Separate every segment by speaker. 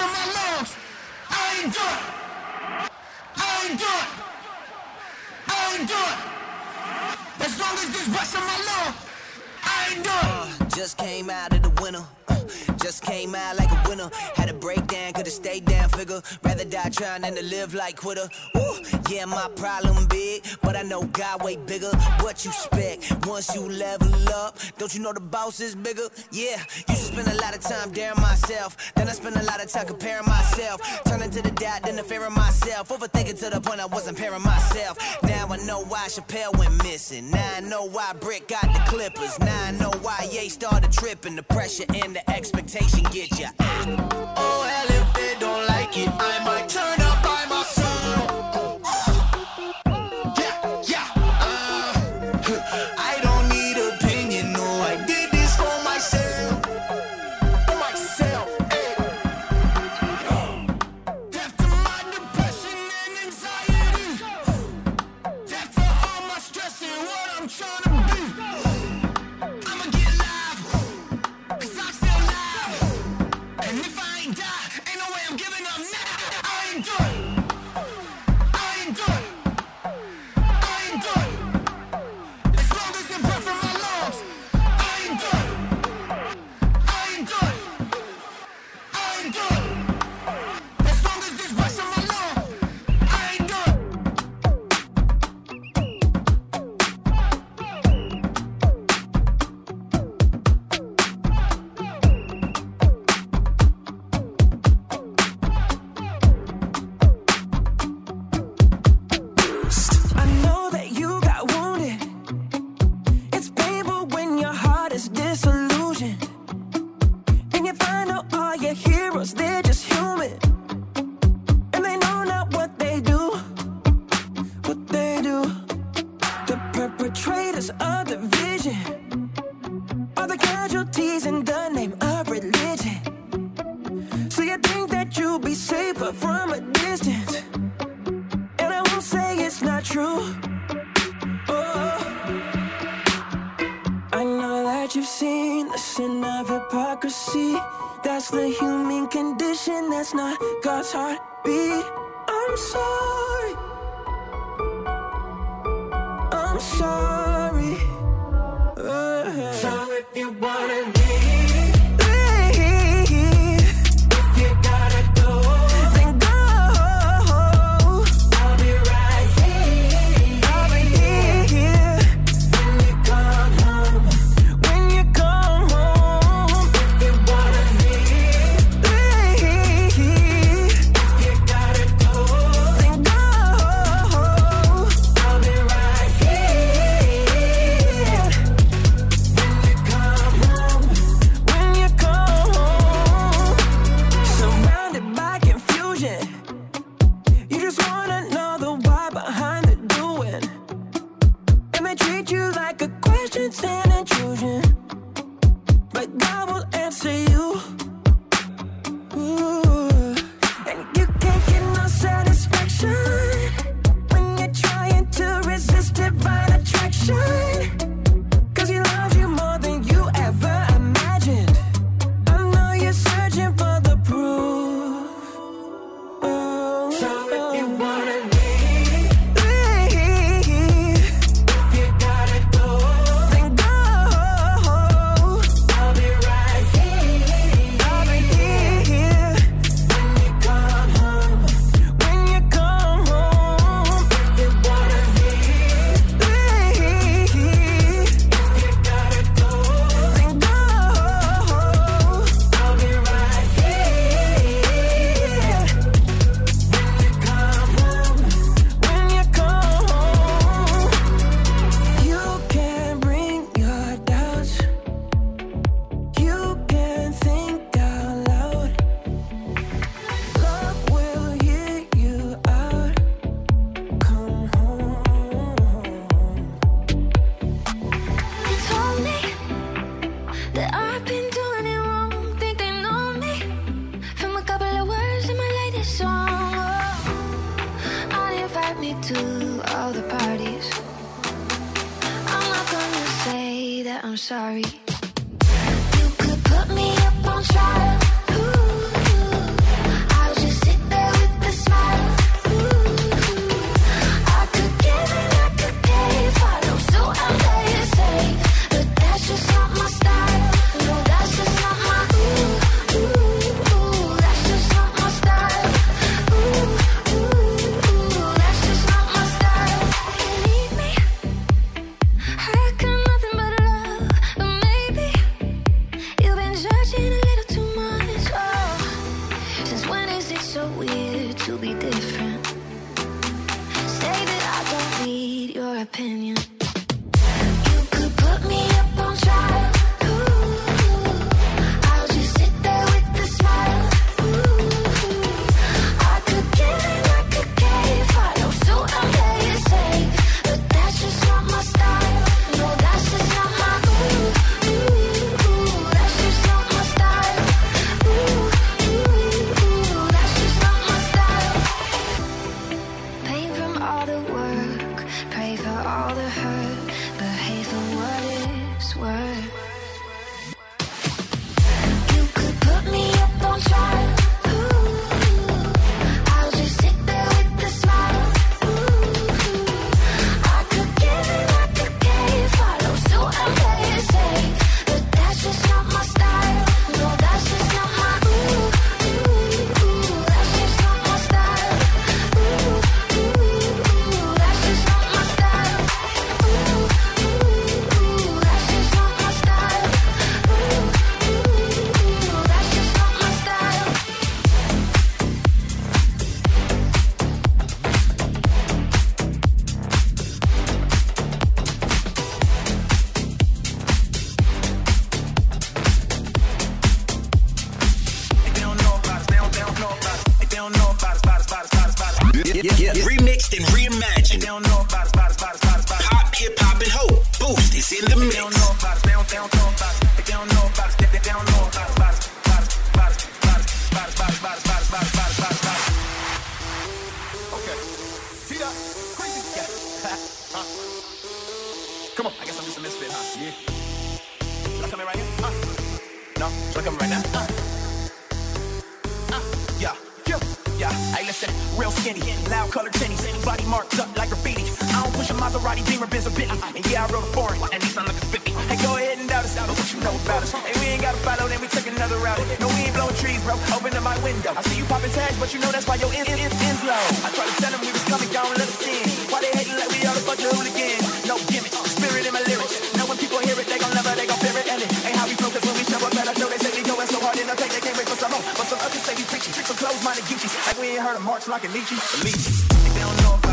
Speaker 1: in my lungs. I ain't done. I ain't done. I ain't done. As long as there's breath in my lungs, I ain't done.
Speaker 2: Uh, just came out of the winter. Just came out like a winner. Had a breakdown, could've stayed down, figure. Rather die trying than to live like quitter. Ooh, yeah, my problem big, but I know God way bigger. What you expect once you level up? Don't you know the boss is bigger? Yeah, used to spend a lot of time daring myself. Then I spent a lot of time comparing myself. Turning to the doubt, then the fear of myself. Overthinking to the point I wasn't pairing myself. Now I know why Chappelle went missing. Now I know why Brick got the Clippers. Now I know why Ye started tripping. The pressure and the expectation get ya.
Speaker 1: Oh, hell, if they don't like it, I might I
Speaker 3: know that you've seen the sin of hypocrisy. That's the human condition, that's not God's heartbeat. I'm sorry. I'm sorry.
Speaker 4: Me to all the parties. I'm not gonna say that I'm sorry. You could put me up on trial.
Speaker 5: Come on, I guess I'm just a misfit, huh? Yeah. Should I right here? Huh? No, should right now? Yeah. Yeah. Yeah, listen, real skinny, loud colored tinnies, body marked up like graffiti. I don't push a Maserati, Beamer, Benz, or Bentley, and yeah I rode a foreign. bro. Open up my window. I see you popping tags, but you know that's why your ins is, is low. I try to tell them we was coming, down, let us in. Why they hating like we all a bunch of hooligans? No gimmicks, spirit in my lyrics. Now when people hear it, they gon' love it, they gon' fear it, and it ain't how we flow, cause when we show up, man, I know they say we going so hard in the tank, they can't wait for some more. But some others say we preachy, some closed-minded geekies, like we ain't heard of March like a leechy. Leechy, they don't know.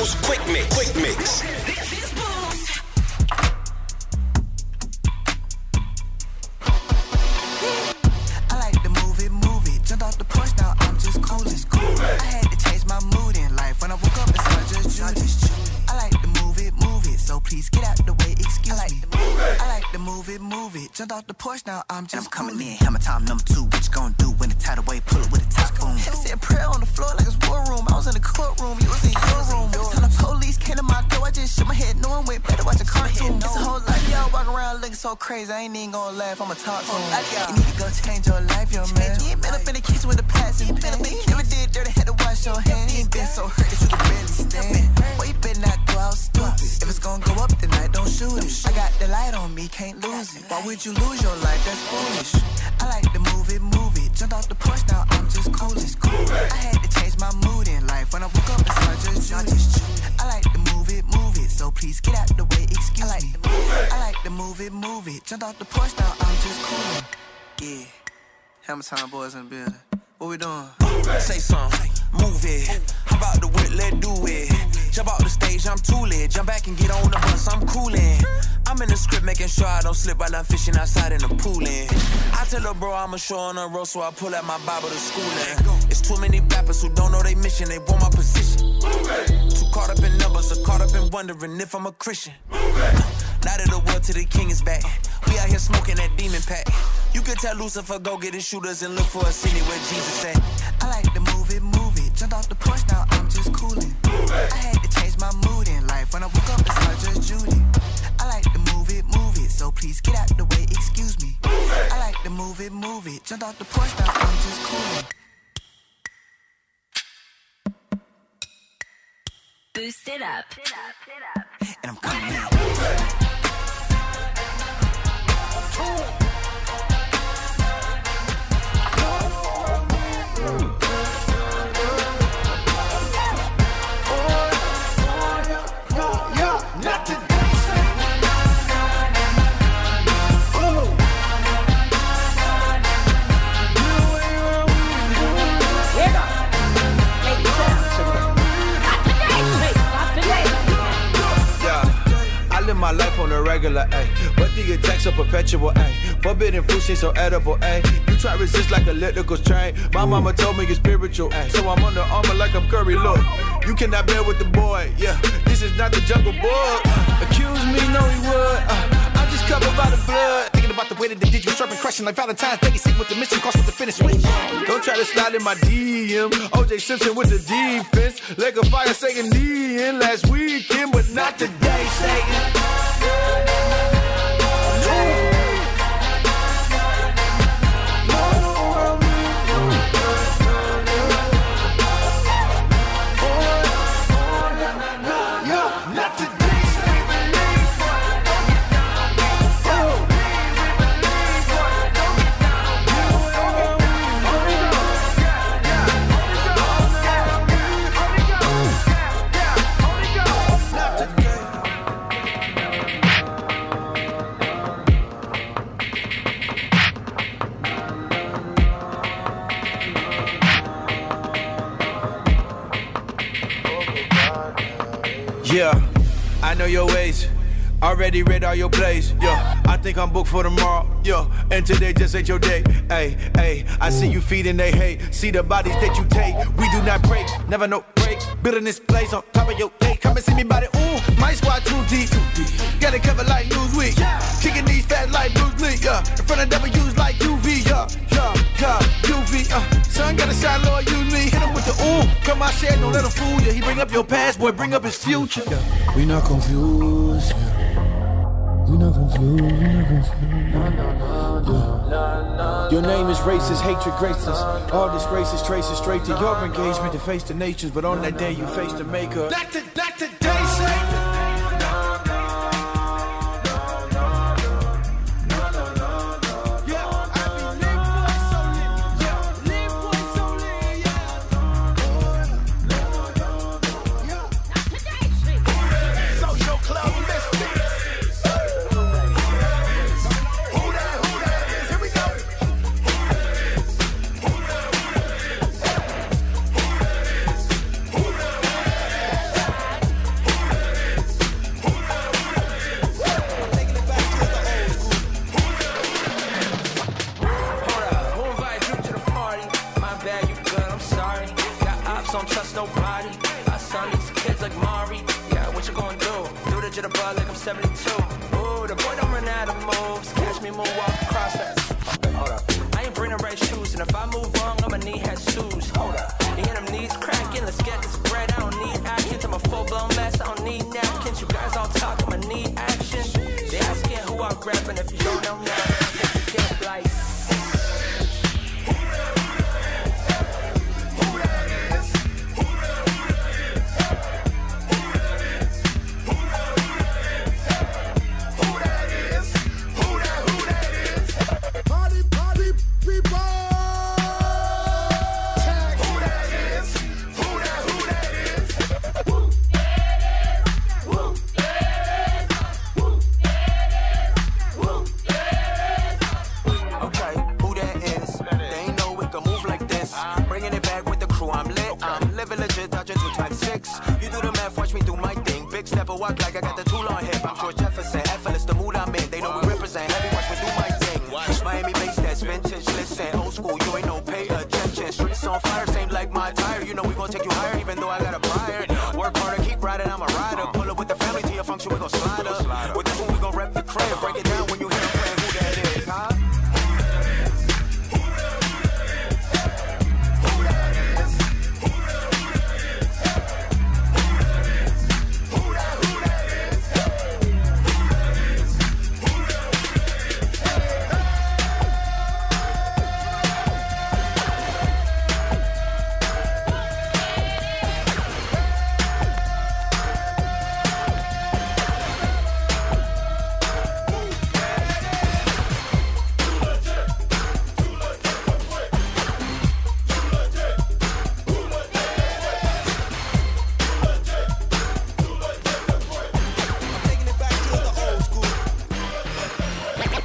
Speaker 6: Joe's Quick Mix. Quick Mix. Would you lose your life? That's foolish. I like to move it, move it. Jumped off the porch, now I'm just coolin'. I had to change my mood in life. When I woke up, it's not just you. I like to move it, move it. So please get out the way, excuse me. I like to move it, move it. Jumped off the porch, now I'm just coolin'. Yeah. Hammer time boys in the building. What we doing?
Speaker 7: Say something, move it. How about the whip, let do it. Jump off the stage, I'm too lit. Jump back and get on the bus, I'm coolin'. I'm in the script making sure I don't slip while I'm fishing outside in the poolin'. I tell her, bro, I'm a show on the road, so I pull out my Bible to schoolin'. It's too many rappers who don't know they mission, they want my position. Too caught up in numbers, or caught up in wondering if I'm a Christian. Now that the world to the king is back, we out here smoking that demon pack. You can tell Lucifer go get his shooters and look for a city where Jesus at.
Speaker 6: Jumped off the porch, now I'm just coolin'. I had to change my mood in life. When I woke up, it's not just Judy. I like to move it, move it. So please get out the way, excuse me. I like to move it, move it. Jumped off the porch, now I'm just coolin'.
Speaker 8: Boost it up.
Speaker 6: And I'm coming in.
Speaker 9: Regular, ayy. But the attacks are perpetual, ayy. Forbidden fruit seems so edible, ayy. You try resist like a electrical strain. My mama told me it's spiritual, ayy. So I'm under armor like I'm Curry. Look, you cannot bear with the boy, yeah. This is not the jungle book. Accuse me, no he would. Uh, I'm just covered by the blood. Thinking about the way that they did you serpent crushing like Valentine's Day. Sick with the mission, cost with the finish. Don't try to slide in my DM. OJ Simpson with the defense. Leg of fire saying knee in last weekend, but not today, Satan. I'm booked for tomorrow. Yo, and today just ain't your day. Hey, hey, I see you feeding they hate. See the bodies that you take. We do not break, never no breaks. Building this place on top of your day. Come and see me body. Ooh, my squad too deep. Got it covered like Newsweek. Kicking these fat like Bruce Lee. Yeah, in front of W's like UV. Yeah, yeah, yeah, UV. Uh, son gotta shine, Lord, use me. Hit him with the ooh. Come my shit, don't let him fool you. He bring up your past, boy, bring up his future.
Speaker 10: We not confused. yeah. We not confused. We not confused. Yeah. Your name is racist, hatred graceless. All disgraces traces straight to your engagement to face the nations. But on that day, you face the maker.
Speaker 9: Not, to, not today, Satan.
Speaker 11: even though I got a prior. Work harder, keep riding, I'm a rider. Pull up with the family to your function, we gon' slide up. With this one, we gon' rep the crib, break it down.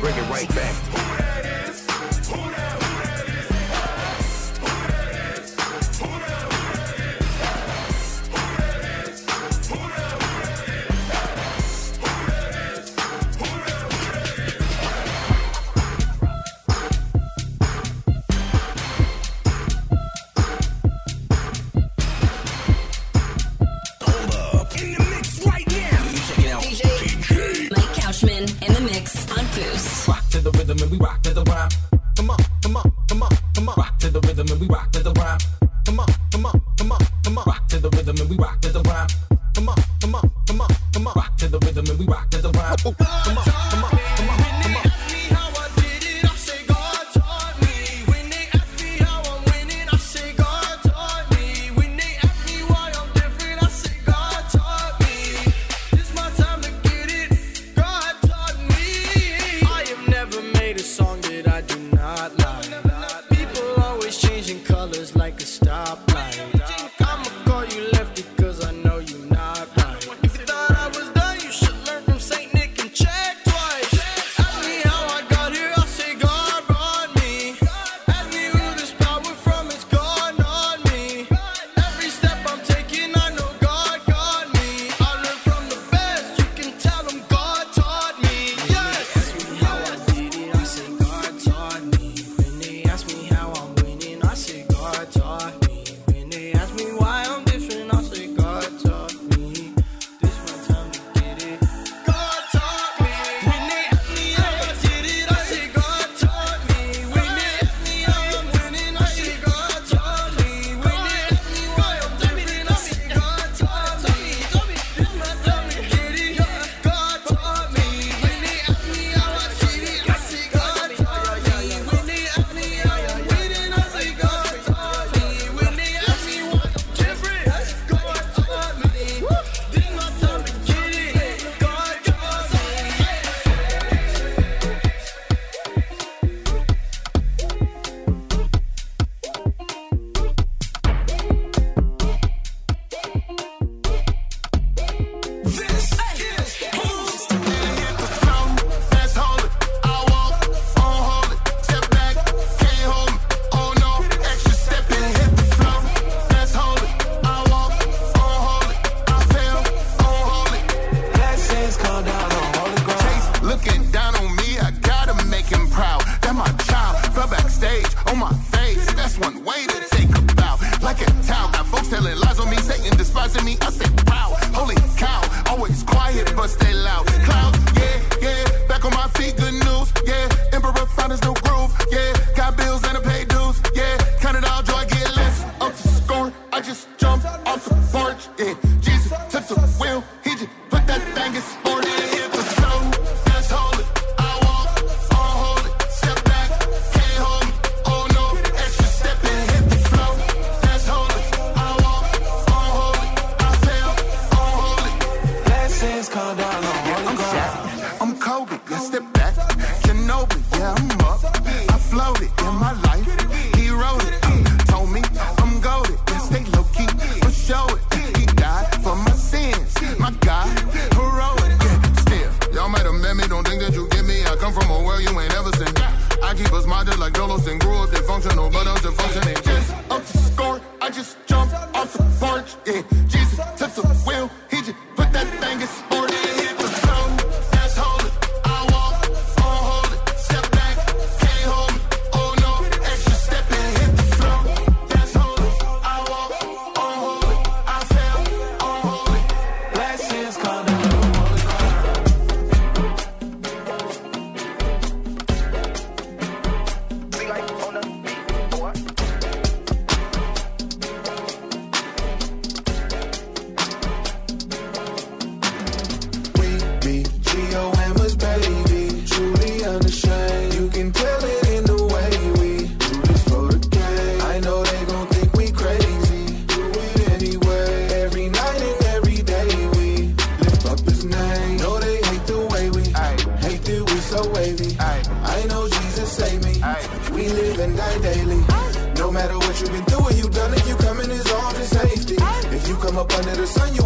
Speaker 12: bring it right back.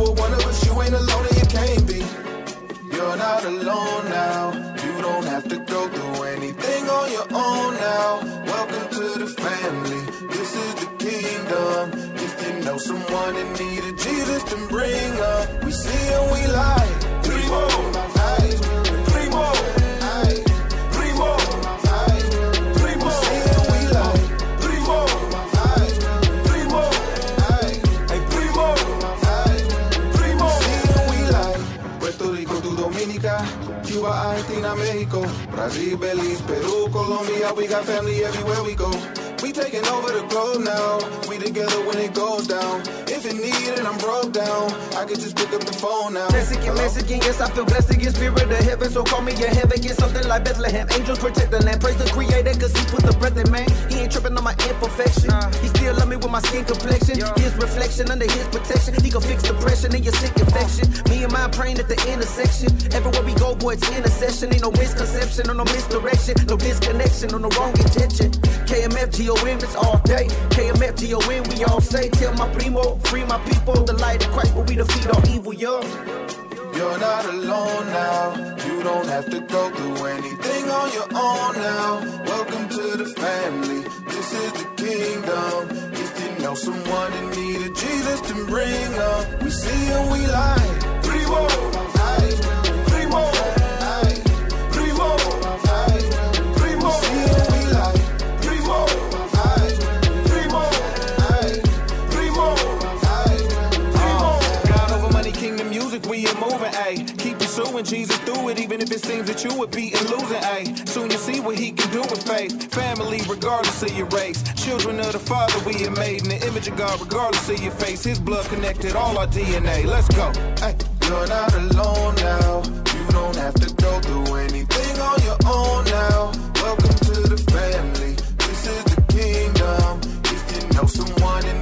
Speaker 13: Are one of us. You ain't alone and you can't be. You're not alone now. You don't have to go through anything on your own now. Welcome to the family. This is the kingdom. If you know someone in need of Jesus, then bring up. We see and we lie. Three more. Argentina, Mexico, Brazil, Belize, Peru, Colombia. We got family everywhere we go. We taking over the globe now. We together when it goes down. If it needed, I'm broke down. I could just pick up the phone now.
Speaker 14: Mexican, Mexican, yes, I feel blessed get spirit of heaven. So call me your heaven, get something like Bethlehem. Angels protect the land, praise the creator, cause he put the breath in man. He ain't tripping on my imperfection. He still love me with my skin complexion. His reflection under his protection. He can fix depression and your sick infection. Me and mine praying at the intersection. Everywhere we go, boy, it's intercession. Ain't no misconception or no misdirection. No disconnection or no wrong intention. KMF, G-O-M, it's all day. KMF, G-O-M, we all say. Tell my primo, free my people. The light of Christ, but we defeat all evil, yo.
Speaker 13: You're not alone now. You don't have to go through anything on your own now. Welcome to the family. This is the kingdom. If you know someone in need of Jesus, then bring up. We see and we lie. Three more. and
Speaker 9: Jesus through it, even if it seems that you would be and losing. A soon you see what he can do with faith. Family, regardless of your race. Children of the Father, we are made in the image of God, regardless of your face. His blood connected all our DNA. Let's go. Ayy.
Speaker 13: You're not alone now. You don't have to go through anything on your own now. Welcome to the family. This is the kingdom. If you know someone in